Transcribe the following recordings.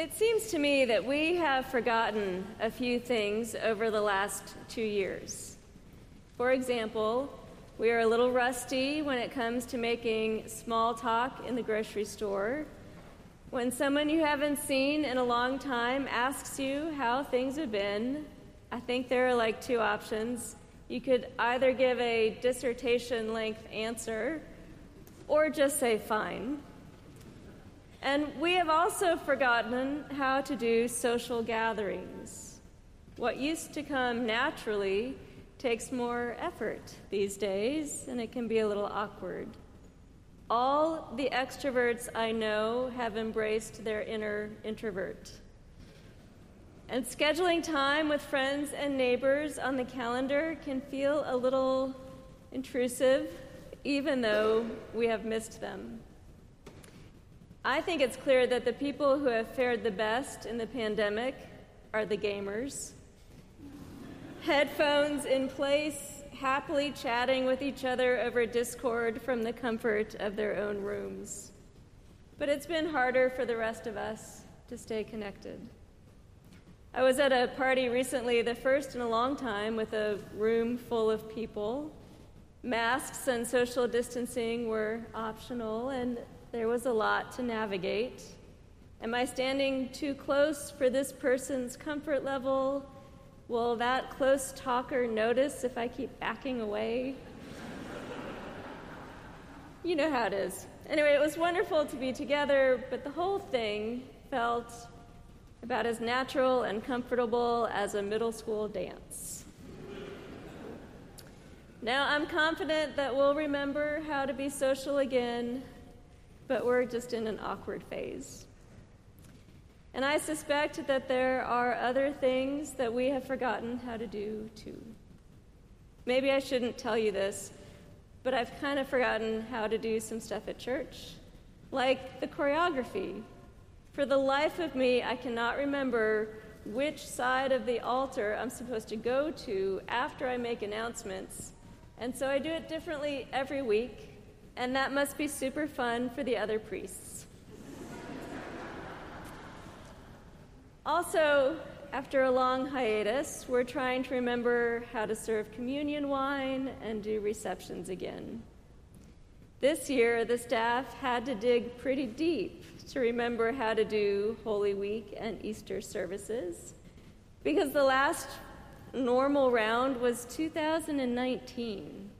It seems to me that we have forgotten a few things over the last two years. For example, we are a little rusty when it comes to making small talk in the grocery store. When someone you haven't seen in a long time asks you how things have been, I think there are like two options. You could either give a dissertation length answer or just say fine. And we have also forgotten how to do social gatherings. What used to come naturally takes more effort these days, and it can be a little awkward. All the extroverts I know have embraced their inner introvert. And scheduling time with friends and neighbors on the calendar can feel a little intrusive, even though we have missed them. I think it's clear that the people who have fared the best in the pandemic are the gamers. Headphones in place, happily chatting with each other over Discord from the comfort of their own rooms. But it's been harder for the rest of us to stay connected. I was at a party recently, the first in a long time, with a room full of people. Masks and social distancing were optional, and there was a lot to navigate. Am I standing too close for this person's comfort level? Will that close talker notice if I keep backing away? you know how it is. Anyway, it was wonderful to be together, but the whole thing felt about as natural and comfortable as a middle school dance. Now, I'm confident that we'll remember how to be social again but we're just in an awkward phase. And I suspect that there are other things that we have forgotten how to do too. Maybe I shouldn't tell you this, but I've kind of forgotten how to do some stuff at church, like the choreography. For the life of me, I cannot remember which side of the altar I'm supposed to go to after I make announcements. And so I do it differently every week and that must be super fun for the other priests. also, after a long hiatus, we're trying to remember how to serve communion wine and do receptions again. This year, the staff had to dig pretty deep to remember how to do Holy Week and Easter services because the last normal round was 2019.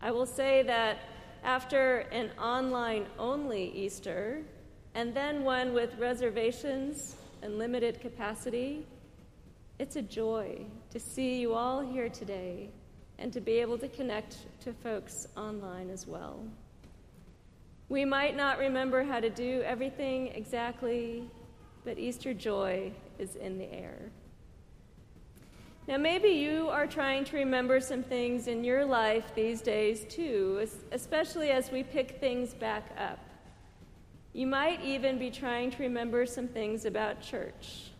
I will say that after an online only Easter, and then one with reservations and limited capacity, it's a joy to see you all here today and to be able to connect to folks online as well. We might not remember how to do everything exactly, but Easter joy is in the air. Now, maybe you are trying to remember some things in your life these days too, especially as we pick things back up. You might even be trying to remember some things about church,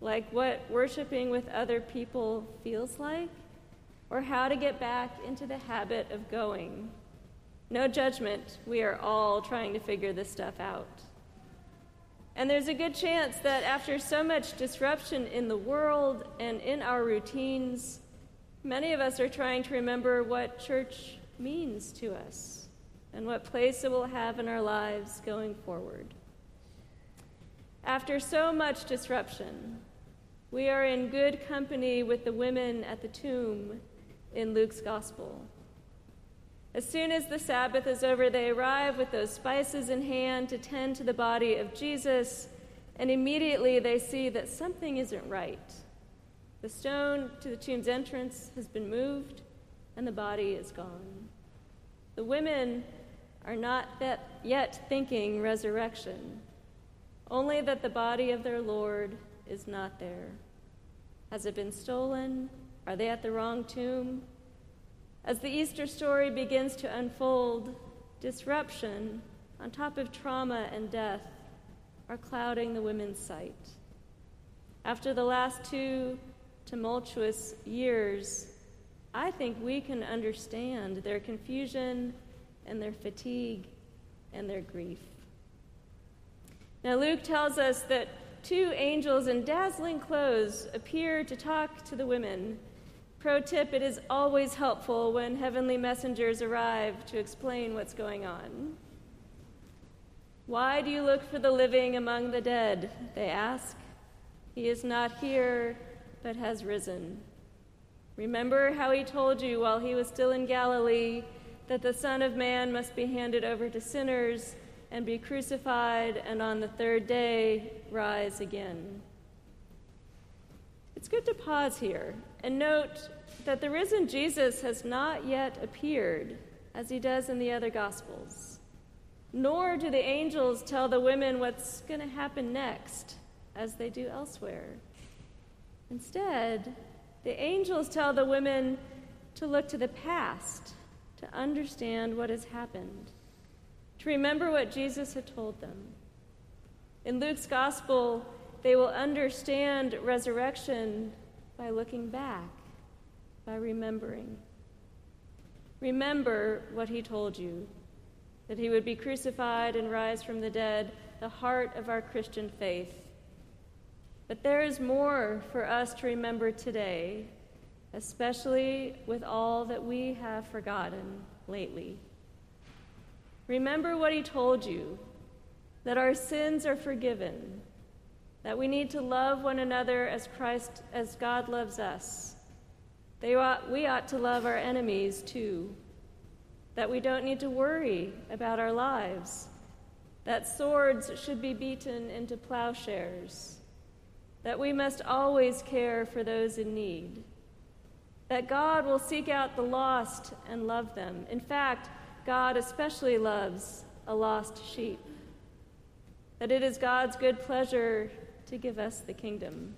like what worshiping with other people feels like, or how to get back into the habit of going. No judgment, we are all trying to figure this stuff out. And there's a good chance that after so much disruption in the world and in our routines, many of us are trying to remember what church means to us and what place it will have in our lives going forward. After so much disruption, we are in good company with the women at the tomb in Luke's gospel. As soon as the Sabbath is over, they arrive with those spices in hand to tend to the body of Jesus, and immediately they see that something isn't right. The stone to the tomb's entrance has been moved, and the body is gone. The women are not yet thinking resurrection, only that the body of their Lord is not there. Has it been stolen? Are they at the wrong tomb? As the Easter story begins to unfold, disruption on top of trauma and death are clouding the women's sight. After the last two tumultuous years, I think we can understand their confusion and their fatigue and their grief. Now, Luke tells us that two angels in dazzling clothes appear to talk to the women. Pro tip it is always helpful when heavenly messengers arrive to explain what's going on. Why do you look for the living among the dead? They ask. He is not here, but has risen. Remember how he told you while he was still in Galilee that the Son of Man must be handed over to sinners and be crucified, and on the third day rise again. It's good to pause here and note that the risen Jesus has not yet appeared as he does in the other Gospels, nor do the angels tell the women what's going to happen next as they do elsewhere. Instead, the angels tell the women to look to the past to understand what has happened to remember what Jesus had told them. In Luke's gospel, they will understand resurrection by looking back, by remembering. Remember what he told you that he would be crucified and rise from the dead, the heart of our Christian faith. But there is more for us to remember today, especially with all that we have forgotten lately. Remember what he told you that our sins are forgiven, that we need to love one another as Christ, as God loves us. They ought, we ought to love our enemies too, that we don't need to worry about our lives, that swords should be beaten into plowshares, that we must always care for those in need, that God will seek out the lost and love them. In fact, God especially loves a lost sheep, that it is God's good pleasure to give us the kingdom,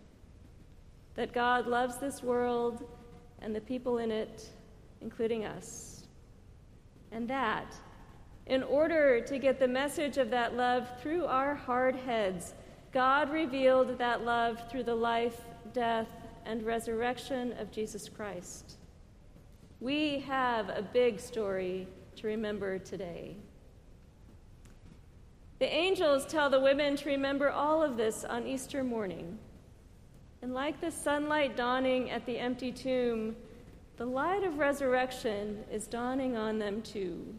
that God loves this world and the people in it, including us, and that, in order to get the message of that love through our hard heads, God revealed that love through the life, death, and resurrection of Jesus Christ. We have a big story to remember today. The angels tell the women to remember all of this on Easter morning. And like the sunlight dawning at the empty tomb, the light of resurrection is dawning on them too.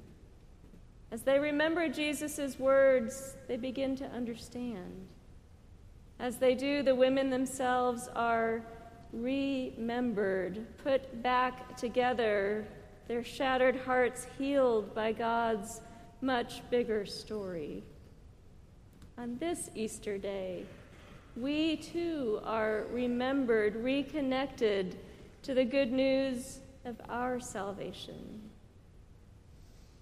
As they remember Jesus' words, they begin to understand. As they do, the women themselves are remembered, put back together their shattered hearts healed by God's much bigger story. On this Easter day, we too are remembered, reconnected to the good news of our salvation.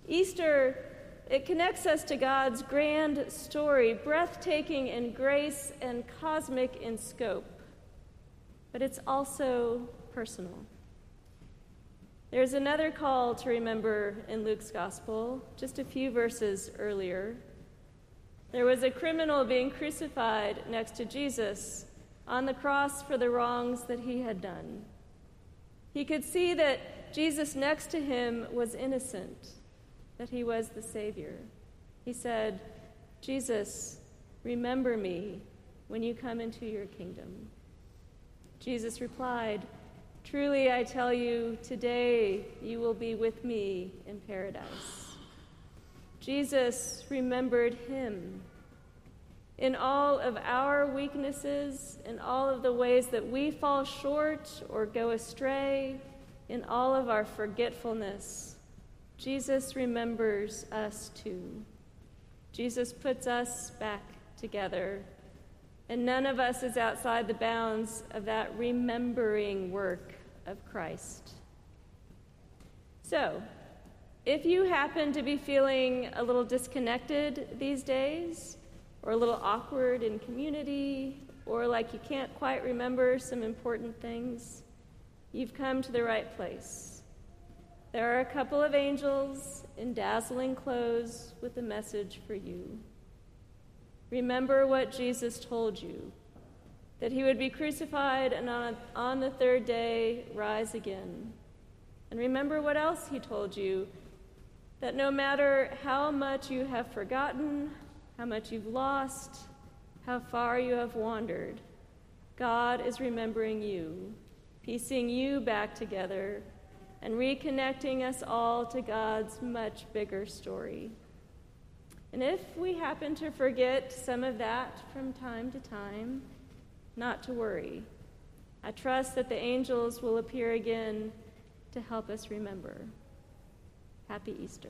Easter, it connects us to God's grand story, breathtaking in grace and cosmic in scope, but it's also personal. There's another call to remember in Luke's gospel, just a few verses earlier. There was a criminal being crucified next to Jesus on the cross for the wrongs that he had done. He could see that Jesus next to him was innocent, that he was the Savior. He said, Jesus, remember me when you come into your kingdom. Jesus replied, Truly, I tell you, today you will be with me in paradise. Jesus remembered him. In all of our weaknesses, in all of the ways that we fall short or go astray, in all of our forgetfulness, Jesus remembers us too. Jesus puts us back together and none of us is outside the bounds of that remembering work of Christ. So, if you happen to be feeling a little disconnected these days, or a little awkward in community, or like you can't quite remember some important things, you've come to the right place. There are a couple of angels in dazzling clothes with a message for you. Remember what Jesus told you that he would be crucified and on, on the third day rise again. And remember what else he told you that no matter how much you have forgotten, how much you've lost, how far you have wandered, God is remembering you, piecing you back together, and reconnecting us all to God's much bigger story. And if we happen to forget some of that from time to time, not to worry. I trust that the angels will appear again to help us remember. Happy Easter.